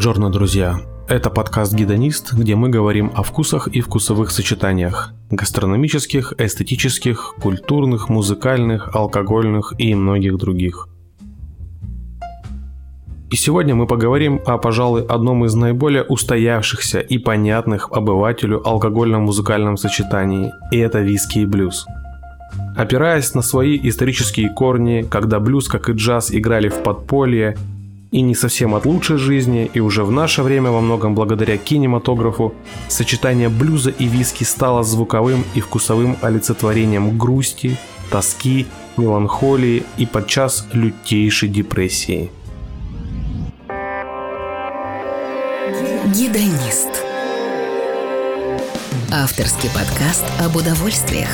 Бонжорно, друзья! Это подкаст «Гидонист», где мы говорим о вкусах и вкусовых сочетаниях – гастрономических, эстетических, культурных, музыкальных, алкогольных и многих других. И сегодня мы поговорим о, пожалуй, одном из наиболее устоявшихся и понятных обывателю алкогольно-музыкальном сочетании, и это виски и блюз – Опираясь на свои исторические корни, когда блюз, как и джаз, играли в подполье, и не совсем от лучшей жизни, и уже в наше время во многом благодаря кинематографу, сочетание блюза и виски стало звуковым и вкусовым олицетворением грусти, тоски, меланхолии и подчас лютейшей депрессии. Гидонист. Авторский подкаст об удовольствиях.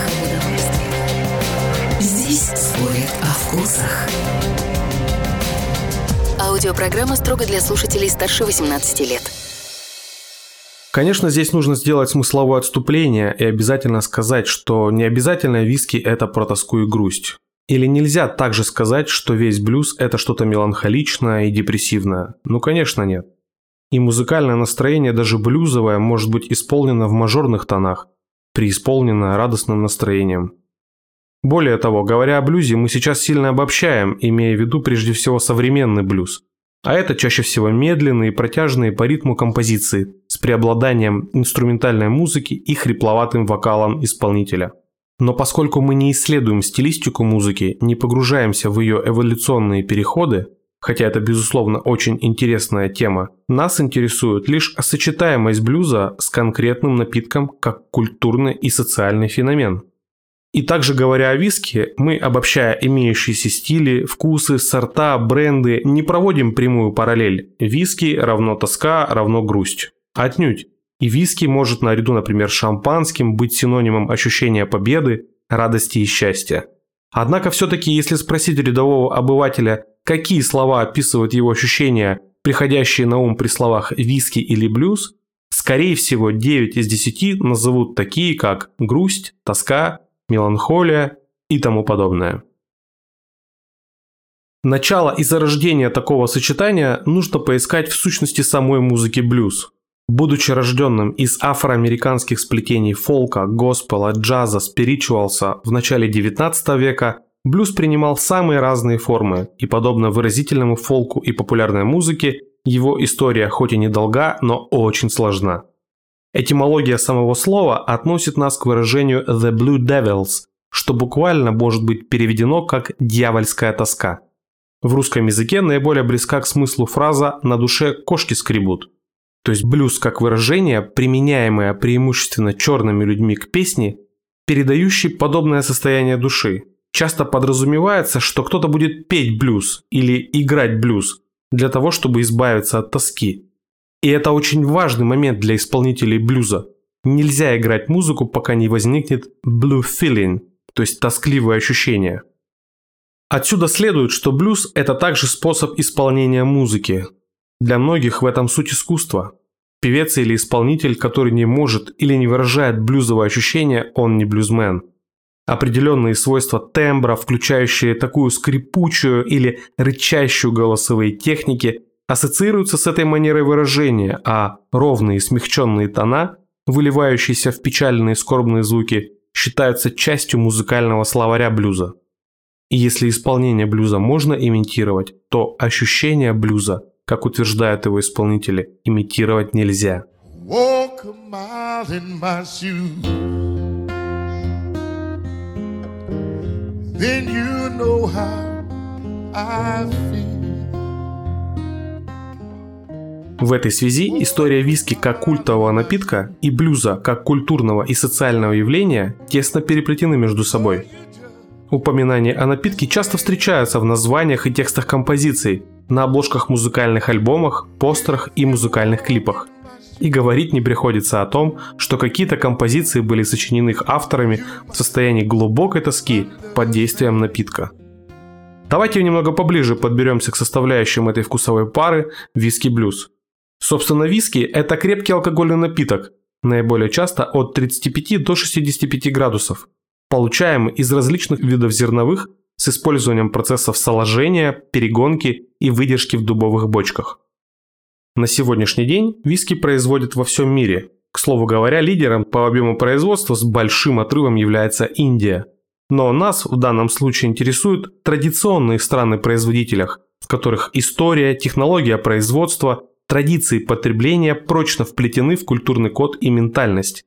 Здесь спорят о вкусах. Аудиопрограмма строго для слушателей старше 18 лет. Конечно, здесь нужно сделать смысловое отступление и обязательно сказать, что не обязательно виски – это про тоску и грусть. Или нельзя также сказать, что весь блюз – это что-то меланхоличное и депрессивное? Ну, конечно, нет. И музыкальное настроение, даже блюзовое, может быть исполнено в мажорных тонах, преисполнено радостным настроением. Более того, говоря о блюзе, мы сейчас сильно обобщаем, имея в виду прежде всего современный блюз. А это чаще всего медленные, протяжные по ритму композиции с преобладанием инструментальной музыки и хрипловатым вокалом исполнителя. Но поскольку мы не исследуем стилистику музыки, не погружаемся в ее эволюционные переходы, хотя это безусловно очень интересная тема, нас интересует лишь сочетаемость блюза с конкретным напитком как культурный и социальный феномен – и также говоря о виске, мы, обобщая имеющиеся стили, вкусы, сорта, бренды, не проводим прямую параллель. Виски равно тоска равно грусть. Отнюдь. И виски может наряду, например, шампанским быть синонимом ощущения победы, радости и счастья. Однако все-таки, если спросить рядового обывателя, какие слова описывают его ощущения, приходящие на ум при словах «виски» или «блюз», скорее всего 9 из 10 назовут такие, как грусть, тоска, меланхолия и тому подобное. Начало и зарождение такого сочетания нужно поискать в сущности самой музыки блюз. Будучи рожденным из афроамериканских сплетений фолка, госпела, джаза, спиричуалса в начале 19 века, блюз принимал самые разные формы, и подобно выразительному фолку и популярной музыке, его история хоть и недолга, но очень сложна. Этимология самого слова относит нас к выражению «the blue devils», что буквально может быть переведено как «дьявольская тоска». В русском языке наиболее близка к смыслу фраза «на душе кошки скребут». То есть блюз как выражение, применяемое преимущественно черными людьми к песне, передающий подобное состояние души. Часто подразумевается, что кто-то будет петь блюз или играть блюз для того, чтобы избавиться от тоски – и это очень важный момент для исполнителей блюза. Нельзя играть музыку, пока не возникнет blue feeling, то есть тоскливое ощущение. Отсюда следует, что блюз – это также способ исполнения музыки. Для многих в этом суть искусства. Певец или исполнитель, который не может или не выражает блюзовое ощущение, он не блюзмен. Определенные свойства тембра, включающие такую скрипучую или рычащую голосовые техники, ассоциируются с этой манерой выражения, а ровные смягченные тона, выливающиеся в печальные скорбные звуки, считаются частью музыкального словаря блюза. И если исполнение блюза можно имитировать, то ощущение блюза, как утверждают его исполнители, имитировать нельзя. Walk a mile in my shoes. Then you know how I feel. В этой связи история виски как культового напитка и блюза как культурного и социального явления тесно переплетены между собой. Упоминания о напитке часто встречаются в названиях и текстах композиций, на обложках музыкальных альбомах, постерах и музыкальных клипах. И говорить не приходится о том, что какие-то композиции были сочинены их авторами в состоянии глубокой тоски под действием напитка. Давайте немного поближе подберемся к составляющим этой вкусовой пары виски-блюз – Собственно, виски – это крепкий алкогольный напиток, наиболее часто от 35 до 65 градусов, получаемый из различных видов зерновых с использованием процессов соложения, перегонки и выдержки в дубовых бочках. На сегодняшний день виски производят во всем мире. К слову говоря, лидером по объему производства с большим отрывом является Индия. Но нас в данном случае интересуют традиционные страны производителях, в которых история, технология производства, традиции потребления прочно вплетены в культурный код и ментальность.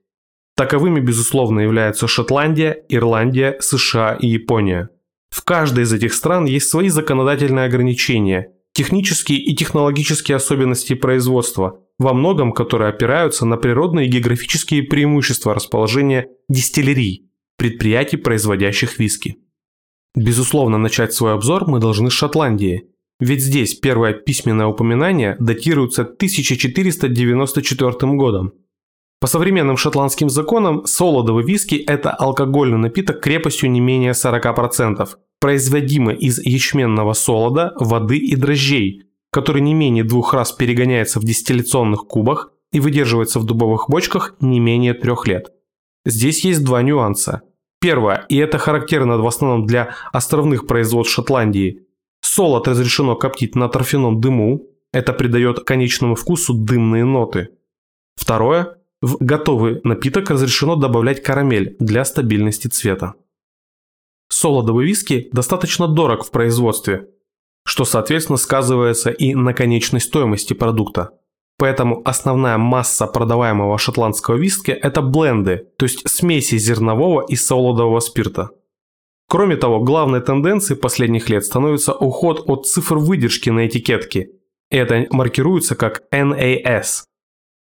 Таковыми, безусловно, являются Шотландия, Ирландия, США и Япония. В каждой из этих стран есть свои законодательные ограничения, технические и технологические особенности производства, во многом которые опираются на природные и географические преимущества расположения дистиллерий, предприятий, производящих виски. Безусловно, начать свой обзор мы должны с Шотландии, ведь здесь первое письменное упоминание датируется 1494 годом. По современным шотландским законам солодовый виски – это алкогольный напиток крепостью не менее 40%, производимый из ячменного солода, воды и дрожжей, который не менее двух раз перегоняется в дистилляционных кубах и выдерживается в дубовых бочках не менее трех лет. Здесь есть два нюанса. Первое, и это характерно в основном для островных производств Шотландии. Солод разрешено коптить на торфяном дыму, это придает конечному вкусу дымные ноты. Второе, в готовый напиток разрешено добавлять карамель для стабильности цвета. Солодовый виски достаточно дорог в производстве, что соответственно сказывается и на конечной стоимости продукта. Поэтому основная масса продаваемого шотландского виски – это бленды, то есть смеси зернового и солодового спирта. Кроме того, главной тенденцией последних лет становится уход от цифр выдержки на этикетке. Это маркируется как NAS.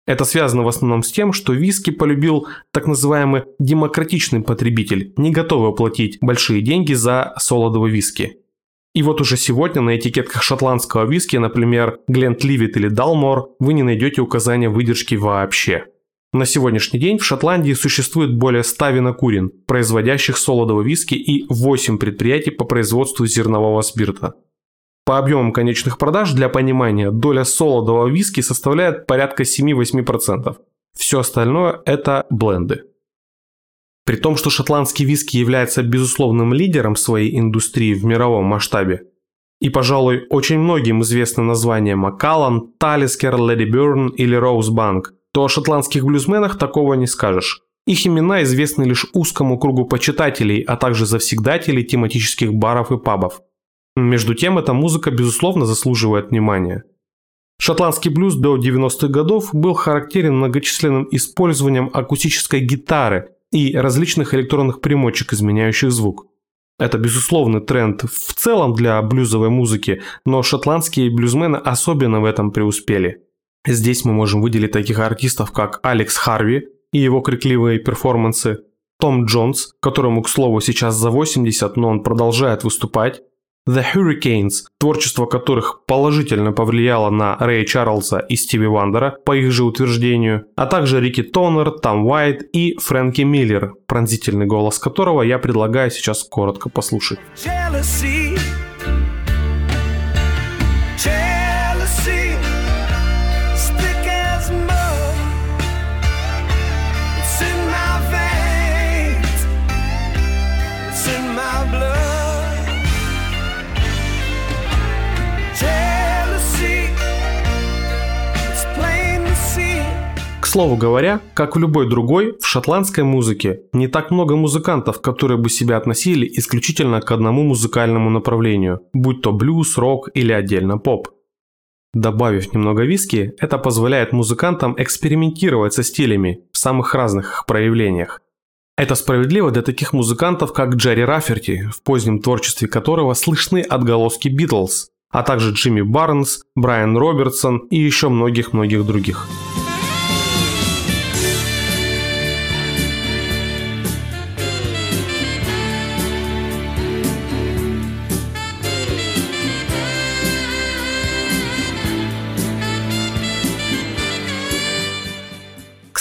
Это связано в основном с тем, что виски полюбил так называемый демократичный потребитель, не готовый платить большие деньги за солодовый виски. И вот уже сегодня на этикетках шотландского виски, например, Глент Ливит или Далмор, вы не найдете указания выдержки вообще. На сегодняшний день в Шотландии существует более 100 винокурен, производящих солодового виски и 8 предприятий по производству зернового спирта. По объемам конечных продаж, для понимания, доля солодового виски составляет порядка 7-8%. Все остальное – это бленды. При том, что шотландский виски является безусловным лидером своей индустрии в мировом масштабе, и, пожалуй, очень многим известны названия Маккаллан, Талискер, Леди Бёрн или Роузбанк, то о шотландских блюзменах такого не скажешь. Их имена известны лишь узкому кругу почитателей, а также завсегдателей тематических баров и пабов. Между тем, эта музыка, безусловно, заслуживает внимания. Шотландский блюз до 90-х годов был характерен многочисленным использованием акустической гитары и различных электронных примочек, изменяющих звук. Это безусловный тренд в целом для блюзовой музыки, но шотландские блюзмены особенно в этом преуспели. Здесь мы можем выделить таких артистов, как Алекс Харви и его крикливые перформансы, том Джонс, которому, к слову, сейчас за 80, но он продолжает выступать, The Hurricanes, творчество которых положительно повлияло на Рэя Чарльза и Стиви Вандера, по их же утверждению, а также Рики Тонер, Том Уайт и Фрэнки Миллер, пронзительный голос которого я предлагаю сейчас коротко послушать. Слову говоря, как в любой другой, в шотландской музыке не так много музыкантов, которые бы себя относили исключительно к одному музыкальному направлению, будь то блюз, рок или отдельно поп. Добавив немного виски, это позволяет музыкантам экспериментировать со стилями в самых разных их проявлениях. Это справедливо для таких музыкантов, как Джерри Раферти, в позднем творчестве которого слышны отголоски Битлз, а также Джимми Барнс, Брайан Робертсон и еще многих-многих других.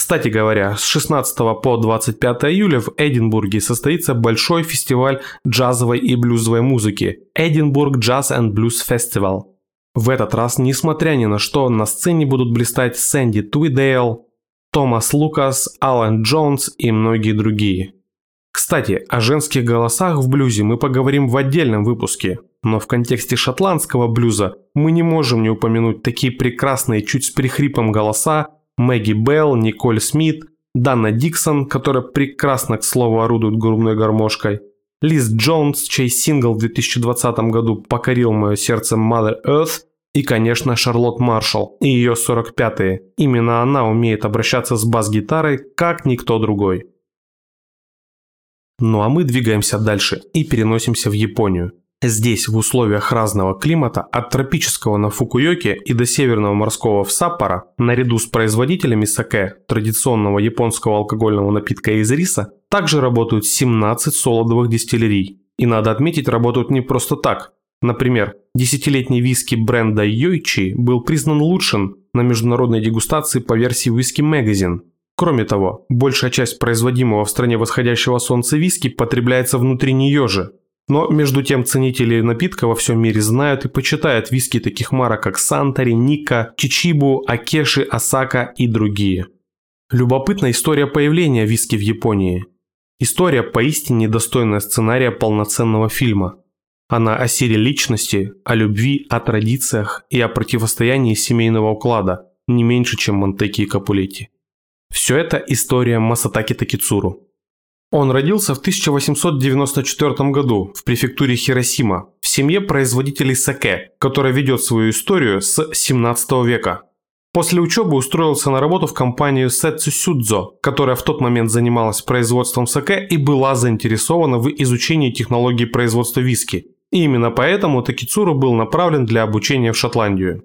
Кстати говоря, с 16 по 25 июля в Эдинбурге состоится большой фестиваль джазовой и блюзовой музыки – Эдинбург Jazz and Blues Festival. В этот раз, несмотря ни на что, на сцене будут блистать Сэнди Туидейл, Томас Лукас, Алан Джонс и многие другие. Кстати, о женских голосах в блюзе мы поговорим в отдельном выпуске – но в контексте шотландского блюза мы не можем не упомянуть такие прекрасные, чуть с прихрипом голоса Мэгги Белл, Николь Смит, Дана Диксон, которая прекрасно, к слову, орудует грубной гармошкой, Лиз Джонс, чей сингл в 2020 году покорил мое сердце Mother Earth, и, конечно, Шарлотт Маршалл и ее 45-е. Именно она умеет обращаться с бас-гитарой, как никто другой. Ну а мы двигаемся дальше и переносимся в Японию. Здесь, в условиях разного климата, от тропического на Фукуйоке и до северного морского в Саппоро, наряду с производителями саке, традиционного японского алкогольного напитка из риса, также работают 17 солодовых дистиллерий. И надо отметить, работают не просто так. Например, десятилетний виски бренда Йойчи был признан лучшим на международной дегустации по версии Whisky Magazine. Кроме того, большая часть производимого в стране восходящего солнца виски потребляется внутри нее же. Но между тем ценители напитка во всем мире знают и почитают виски таких марок, как Сантори, Ника, Чичибу, Акеши, Осака и другие. Любопытна история появления виски в Японии. История поистине достойная сценария полноценного фильма. Она о силе личности, о любви, о традициях и о противостоянии семейного уклада, не меньше, чем Монтеки и Капулетти. Все это история Масатаки Такицуру. Он родился в 1894 году в префектуре Хиросима в семье производителей саке, которая ведет свою историю с 17 века. После учебы устроился на работу в компанию Сетсу Сюдзо, которая в тот момент занималась производством саке и была заинтересована в изучении технологий производства виски. И именно поэтому Такицуру был направлен для обучения в Шотландию.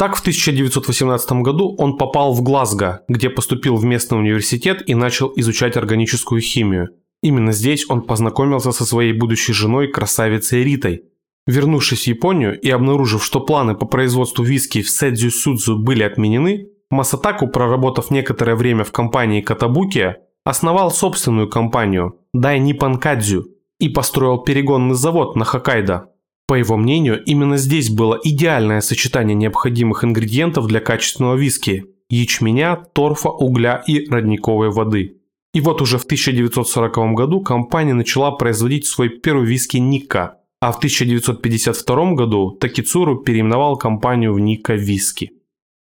Так, в 1918 году он попал в Глазго, где поступил в местный университет и начал изучать органическую химию. Именно здесь он познакомился со своей будущей женой, красавицей Ритой. Вернувшись в Японию и обнаружив, что планы по производству виски в Сэдзю Судзу были отменены, Масатаку, проработав некоторое время в компании Катабукия, основал собственную компанию Дай Ниппон Кадзю и построил перегонный завод на Хоккайдо, по его мнению, именно здесь было идеальное сочетание необходимых ингредиентов для качественного виски – ячменя, торфа, угля и родниковой воды. И вот уже в 1940 году компания начала производить свой первый виски Ника, а в 1952 году Такицуру переименовал компанию в Ника Виски.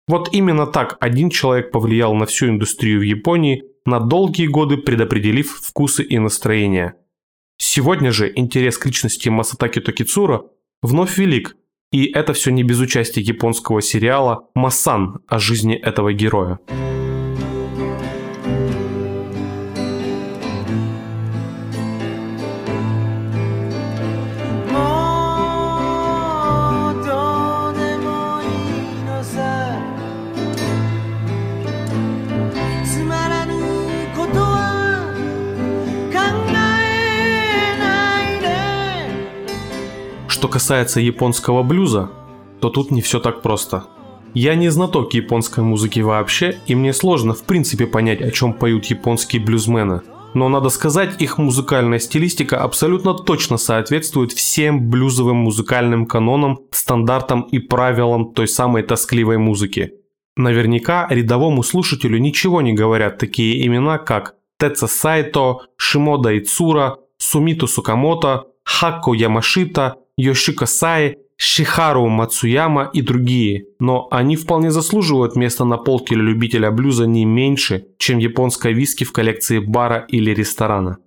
Вот именно так один человек повлиял на всю индустрию в Японии, на долгие годы предопределив вкусы и настроения – Сегодня же интерес к личности Масатаки Токицура вновь велик, и это все не без участия японского сериала «Масан» о жизни этого героя. Что касается японского блюза, то тут не все так просто. Я не знаток японской музыки вообще, и мне сложно в принципе понять, о чем поют японские блюзмены. Но надо сказать, их музыкальная стилистика абсолютно точно соответствует всем блюзовым музыкальным канонам, стандартам и правилам той самой тоскливой музыки. Наверняка рядовому слушателю ничего не говорят такие имена, как Теца Сайто, Шимода Ицура, Сумиту Сукамото, Хакко Ямашита, Йошика Саи, Шихару Мацуяма и другие, но они вполне заслуживают места на полке любителя блюза не меньше, чем японская виски в коллекции бара или ресторана.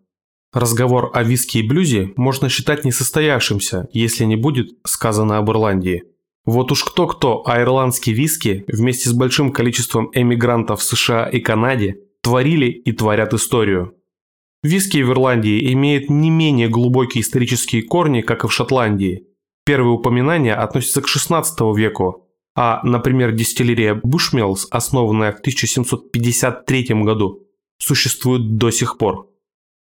Разговор о виски и блюзе можно считать несостоявшимся, если не будет сказано об Ирландии. Вот уж кто-кто, а ирландские виски вместе с большим количеством эмигрантов в США и Канаде творили и творят историю. Виски в Ирландии имеет не менее глубокие исторические корни, как и в Шотландии. Первые упоминания относятся к XVI веку, а, например, дистиллерия Bushmills, основанная в 1753 году, существует до сих пор.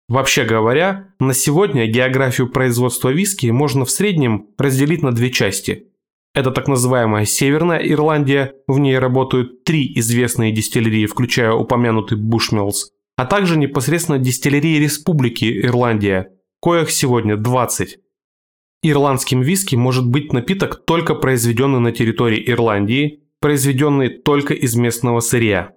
Вообще говоря, на сегодня географию производства виски можно в среднем разделить на две части. Это так называемая Северная Ирландия, в ней работают три известные дистиллерии, включая упомянутый Bushmills – а также непосредственно дистиллерии Республики Ирландия, коих сегодня 20. Ирландским виски может быть напиток, только произведенный на территории Ирландии, произведенный только из местного сырья.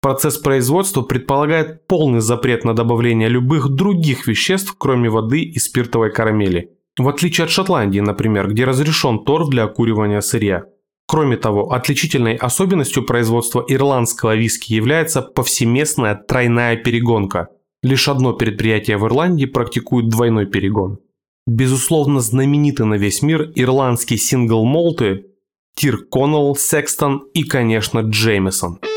Процесс производства предполагает полный запрет на добавление любых других веществ, кроме воды и спиртовой карамели. В отличие от Шотландии, например, где разрешен торф для окуривания сырья. Кроме того, отличительной особенностью производства ирландского виски является повсеместная тройная перегонка. Лишь одно предприятие в Ирландии практикует двойной перегон. Безусловно, знамениты на весь мир ирландские сингл-молты Тир Коннелл, Секстон и, конечно, Джеймисон –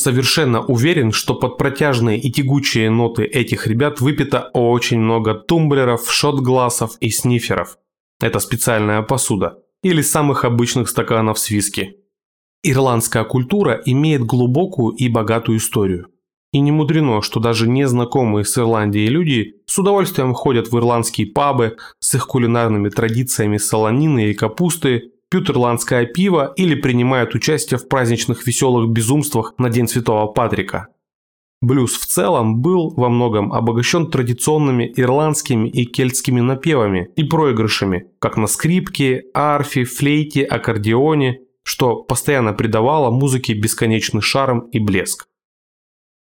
совершенно уверен, что под протяжные и тягучие ноты этих ребят выпито очень много тумблеров, шотглассов и сниферов. Это специальная посуда. Или самых обычных стаканов с виски. Ирландская культура имеет глубокую и богатую историю. И не мудрено, что даже незнакомые с Ирландией люди с удовольствием ходят в ирландские пабы с их кулинарными традициями солонины и капусты пьют ирландское пиво или принимают участие в праздничных веселых безумствах на День Святого Патрика. Блюз в целом был во многом обогащен традиционными ирландскими и кельтскими напевами и проигрышами, как на скрипке, арфе, флейте, аккордеоне, что постоянно придавало музыке бесконечный шарм и блеск.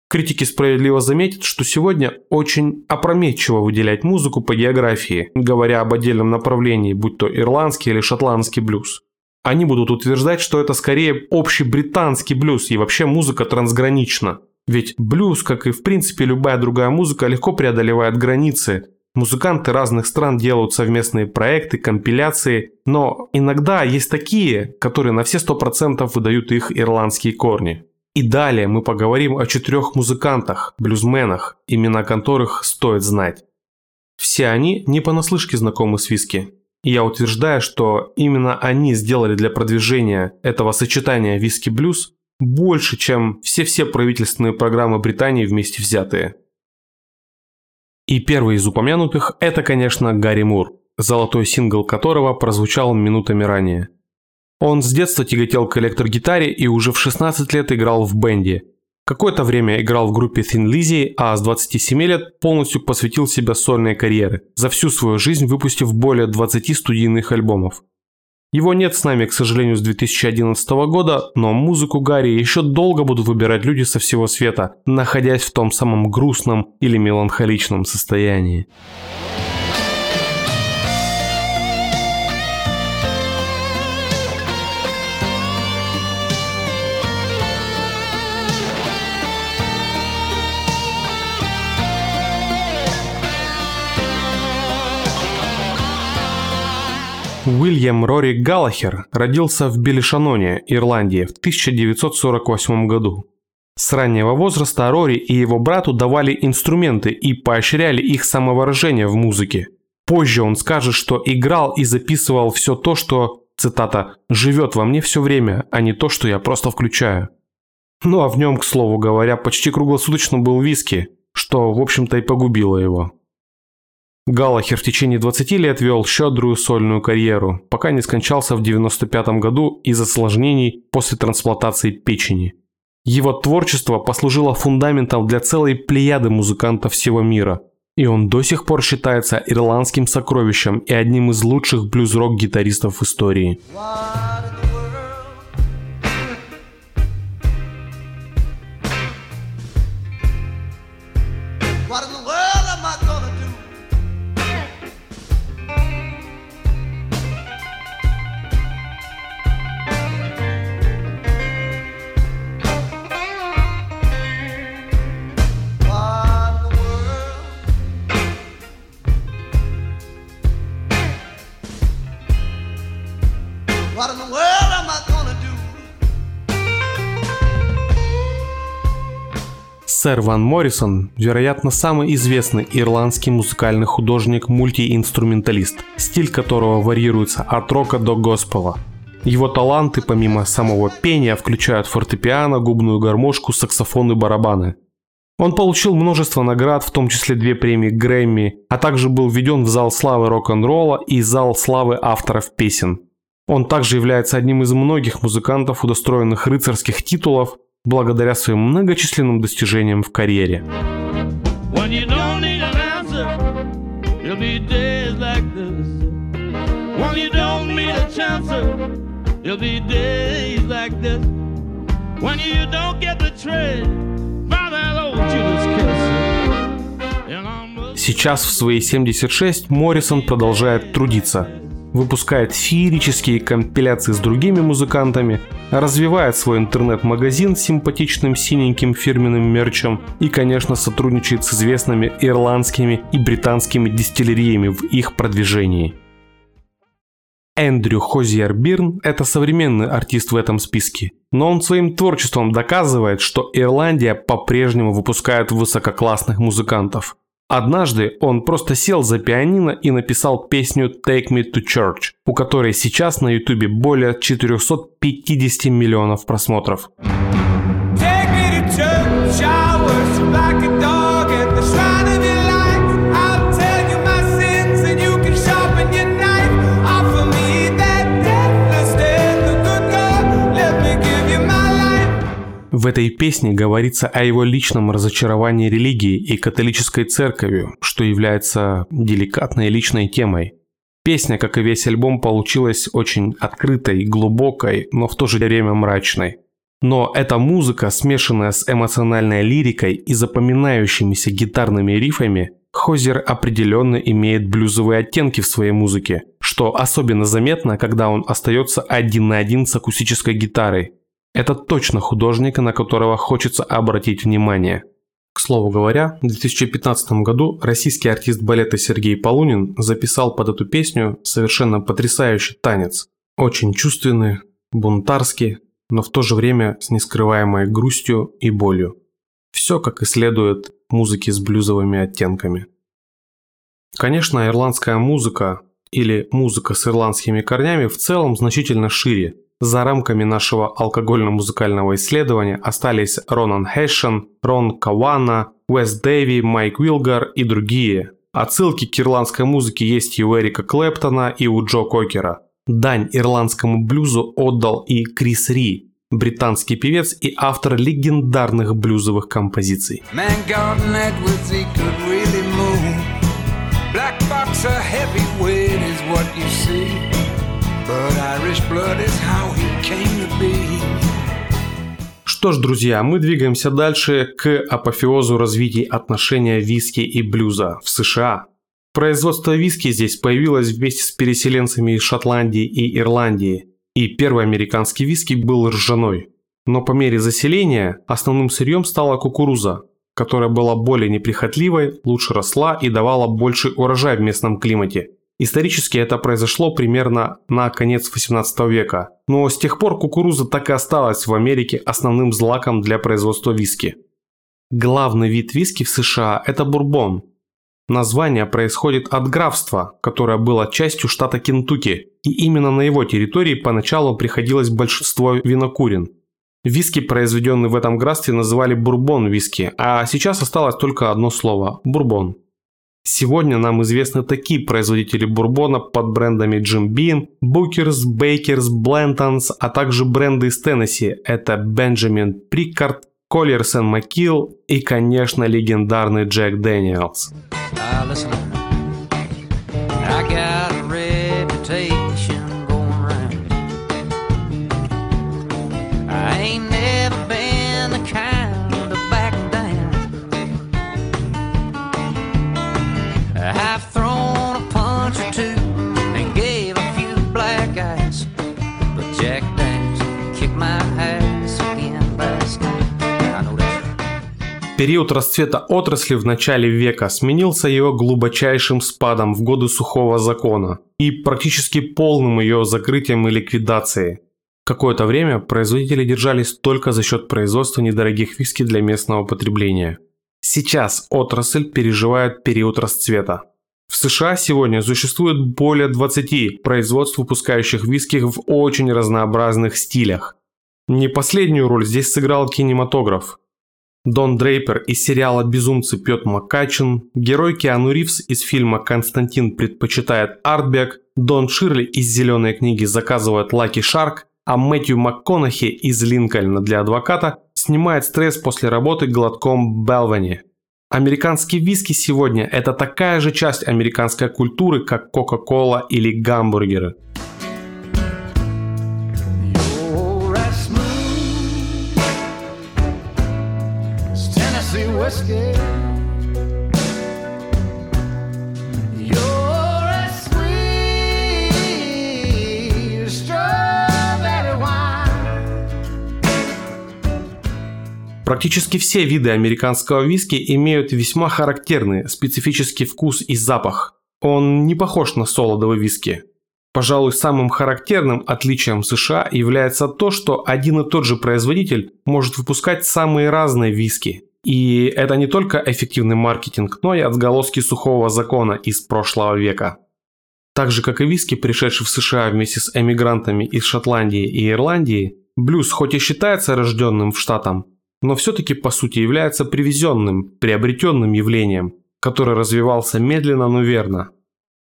Критики справедливо заметят, что сегодня очень опрометчиво выделять музыку по географии, говоря об отдельном направлении, будь то ирландский или шотландский блюз. Они будут утверждать, что это скорее общий британский блюз и вообще музыка трансгранична. Ведь блюз, как и в принципе любая другая музыка, легко преодолевает границы. Музыканты разных стран делают совместные проекты, компиляции, но иногда есть такие, которые на все 100% выдают их ирландские корни. И далее мы поговорим о четырех музыкантах, блюзменах, имена которых стоит знать. Все они не понаслышке знакомы с виски. И я утверждаю, что именно они сделали для продвижения этого сочетания виски-блюз больше, чем все-все правительственные программы Британии вместе взятые. И первый из упомянутых – это, конечно, Гарри Мур, золотой сингл которого прозвучал минутами ранее – он с детства тяготел к электрогитаре и уже в 16 лет играл в бенде. Какое-то время играл в группе Thin Lizzy, а с 27 лет полностью посвятил себя сольной карьере, за всю свою жизнь выпустив более 20 студийных альбомов. Его нет с нами, к сожалению, с 2011 года, но музыку Гарри еще долго будут выбирать люди со всего света, находясь в том самом грустном или меланхоличном состоянии. Уильям Рори Галлахер родился в Белишаноне, Ирландия, в 1948 году. С раннего возраста Рори и его брату давали инструменты и поощряли их самовыражение в музыке. Позже он скажет, что играл и записывал все то, что, цитата, «живет во мне все время, а не то, что я просто включаю». Ну а в нем, к слову говоря, почти круглосуточно был виски, что, в общем-то, и погубило его. Галлахер в течение 20 лет вел щедрую сольную карьеру, пока не скончался в 95 году из осложнений после трансплантации печени. Его творчество послужило фундаментом для целой плеяды музыкантов всего мира, и он до сих пор считается ирландским сокровищем и одним из лучших блюз-рок гитаристов в Сэр Ван Моррисон, вероятно, самый известный ирландский музыкальный художник-мультиинструменталист, стиль которого варьируется от рока до госпела. Его таланты, помимо самого пения, включают фортепиано, губную гармошку, саксофон и барабаны. Он получил множество наград, в том числе две премии Грэмми, а также был введен в зал славы рок-н-ролла и зал славы авторов песен. Он также является одним из многих музыкантов, удостоенных рыцарских титулов, благодаря своим многочисленным достижениям в карьере. Сейчас в свои 76 Моррисон продолжает трудиться – Выпускает феерические компиляции с другими музыкантами, развивает свой интернет-магазин с симпатичным синеньким фирменным мерчем и, конечно, сотрудничает с известными ирландскими и британскими дистиллериями в их продвижении. Эндрю Хозиер Бирн – это современный артист в этом списке, но он своим творчеством доказывает, что Ирландия по-прежнему выпускает высококлассных музыкантов. Однажды он просто сел за пианино и написал песню «Take Me to Church», у которой сейчас на ютубе более 450 миллионов просмотров. Take me to church, I В этой песне говорится о его личном разочаровании религией и католической церковью, что является деликатной личной темой. Песня, как и весь альбом, получилась очень открытой, глубокой, но в то же время мрачной. Но эта музыка, смешанная с эмоциональной лирикой и запоминающимися гитарными рифами, Хозер определенно имеет блюзовые оттенки в своей музыке, что особенно заметно, когда он остается один на один с акустической гитарой. Это точно художник, на которого хочется обратить внимание. К слову говоря, в 2015 году российский артист балета Сергей Полунин записал под эту песню совершенно потрясающий танец. Очень чувственный, бунтарский, но в то же время с нескрываемой грустью и болью. Все как и следует музыке с блюзовыми оттенками. Конечно, ирландская музыка или музыка с ирландскими корнями в целом значительно шире. За рамками нашего алкогольно-музыкального исследования остались Ронан Хэшен, Рон Кавана, Уэс Дэви, Майк Уилгар и другие. Отсылки к ирландской музыке есть и у Эрика Клэптона, и у Джо Кокера – Дань ирландскому блюзу отдал и Крис Ри, британский певец и автор легендарных блюзовых композиций. Что ж, друзья, мы двигаемся дальше к апофеозу развития отношения виски и блюза в США. Производство виски здесь появилось вместе с переселенцами из Шотландии и Ирландии, и первый американский виски был ржаной. Но по мере заселения основным сырьем стала кукуруза, которая была более неприхотливой, лучше росла и давала больший урожай в местном климате. Исторически это произошло примерно на конец 18 века, но с тех пор кукуруза так и осталась в Америке основным злаком для производства виски. Главный вид виски в США – это бурбон, Название происходит от графства, которое было частью штата Кентукки, и именно на его территории поначалу приходилось большинство винокурен. Виски, произведенные в этом графстве, называли бурбон виски, а сейчас осталось только одно слово – бурбон. Сегодня нам известны такие производители бурбона под брендами Jim Beam, Bookers, Bakers, Blantons, а также бренды из Теннесси – это Benjamin Прикард, Colliers McKill и, конечно, легендарный Джек Дэниелс. Uh, Период расцвета отрасли в начале века сменился ее глубочайшим спадом в годы сухого закона и практически полным ее закрытием и ликвидацией. Какое-то время производители держались только за счет производства недорогих виски для местного потребления. Сейчас отрасль переживает период расцвета. В США сегодня существует более 20 производств, выпускающих виски в очень разнообразных стилях. Не последнюю роль здесь сыграл кинематограф. Дон Дрейпер из сериала «Безумцы» Пет Маккачин, герой Киану Ривз из фильма «Константин предпочитает Артбек», Дон Ширли из «Зеленой книги» заказывает «Лаки Шарк», а Мэтью МакКонахи из «Линкольна для адвоката» снимает стресс после работы глотком Белвани. Американский виски сегодня – это такая же часть американской культуры, как Кока-Кола или гамбургеры – Практически все виды американского виски имеют весьма характерный специфический вкус и запах. Он не похож на солодовый виски. Пожалуй, самым характерным отличием США является то, что один и тот же производитель может выпускать самые разные виски. И это не только эффективный маркетинг, но и отголоски сухого закона из прошлого века. Так же, как и виски, пришедший в США вместе с эмигрантами из Шотландии и Ирландии, блюз хоть и считается рожденным в штатом, но все-таки по сути является привезенным, приобретенным явлением, который развивался медленно, но верно –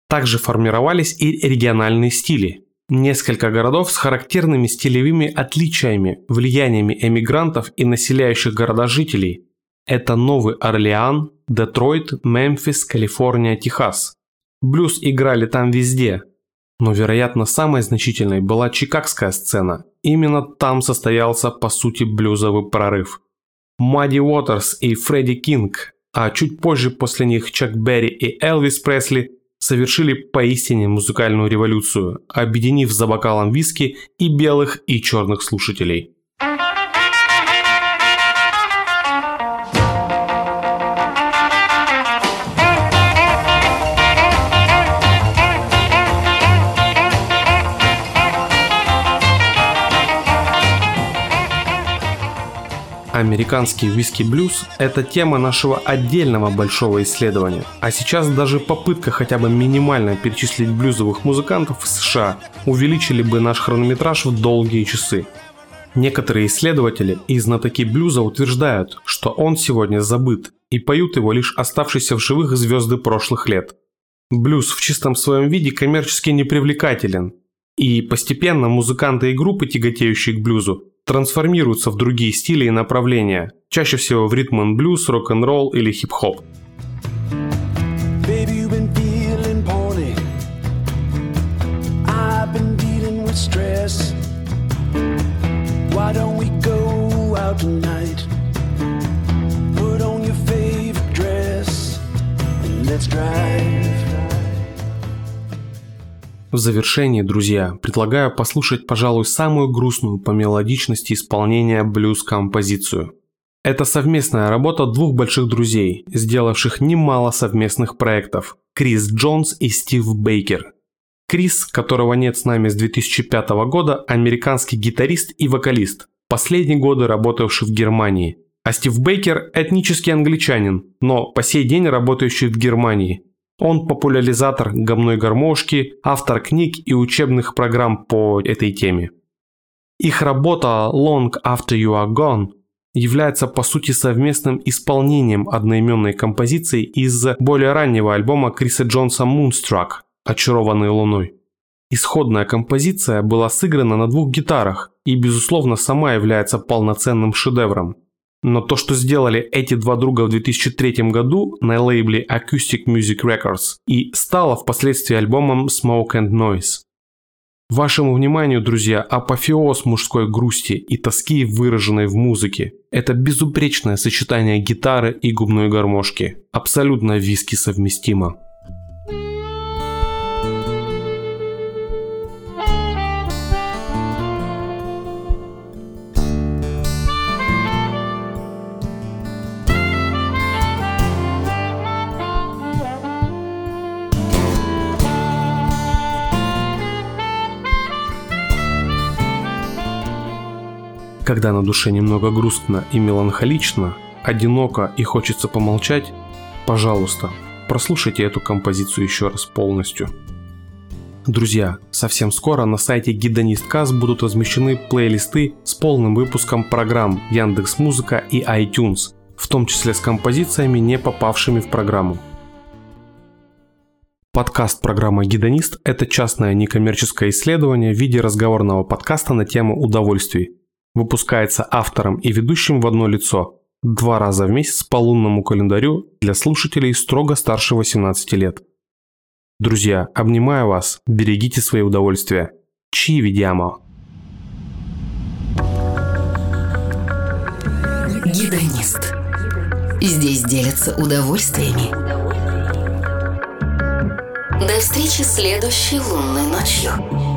также формировались и региональные стили. Несколько городов с характерными стилевыми отличиями, влияниями эмигрантов и населяющих города жителей. Это Новый Орлеан, Детройт, Мемфис, Калифорния, Техас. Блюз играли там везде, но, вероятно, самой значительной была чикагская сцена. Именно там состоялся, по сути, блюзовый прорыв. Мадди Уотерс и Фредди Кинг, а чуть позже после них Чак Берри и Элвис Пресли совершили поистине музыкальную революцию, объединив за бокалом виски и белых, и черных слушателей. Американский виски-блюз – это тема нашего отдельного большого исследования. А сейчас даже попытка хотя бы минимально перечислить блюзовых музыкантов в США увеличили бы наш хронометраж в долгие часы. Некоторые исследователи и знатоки блюза утверждают, что он сегодня забыт, и поют его лишь оставшиеся в живых звезды прошлых лет. Блюз в чистом своем виде коммерчески непривлекателен, и постепенно музыканты и группы, тяготеющие к блюзу, трансформируются в другие стили и направления, чаще всего в ритм and блюз, рок-н-ролл или хип-хоп. Let's drive. В завершении, друзья, предлагаю послушать, пожалуй, самую грустную по мелодичности исполнения блюз-композицию. Это совместная работа двух больших друзей, сделавших немало совместных проектов – Крис Джонс и Стив Бейкер. Крис, которого нет с нами с 2005 года, американский гитарист и вокалист, последние годы работавший в Германии. А Стив Бейкер – этнический англичанин, но по сей день работающий в Германии – он популяризатор гомной гармошки, автор книг и учебных программ по этой теме. Их работа Long After You Are Gone является по сути совместным исполнением одноименной композиции из более раннего альбома Криса Джонса Moonstruck «Очарованный луной». Исходная композиция была сыграна на двух гитарах и, безусловно, сама является полноценным шедевром – но то, что сделали эти два друга в 2003 году на лейбле Acoustic Music Records и стало впоследствии альбомом Smoke and Noise. Вашему вниманию, друзья, апофеоз мужской грусти и тоски, выраженной в музыке. Это безупречное сочетание гитары и губной гармошки. Абсолютно виски совместимо. Когда на душе немного грустно и меланхолично, одиноко и хочется помолчать, пожалуйста, прослушайте эту композицию еще раз полностью. Друзья, совсем скоро на сайте Гидонистказ будут размещены плейлисты с полным выпуском программ Яндекс Музыка и iTunes, в том числе с композициями, не попавшими в программу. Подкаст программы «Гидонист» – это частное некоммерческое исследование в виде разговорного подкаста на тему удовольствий, выпускается автором и ведущим в одно лицо два раза в месяц по лунному календарю для слушателей строго старше 18 лет. Друзья, обнимаю вас, берегите свои удовольствия. Чи видямо. Гидонист. Здесь делятся удовольствиями. До встречи следующей лунной ночью.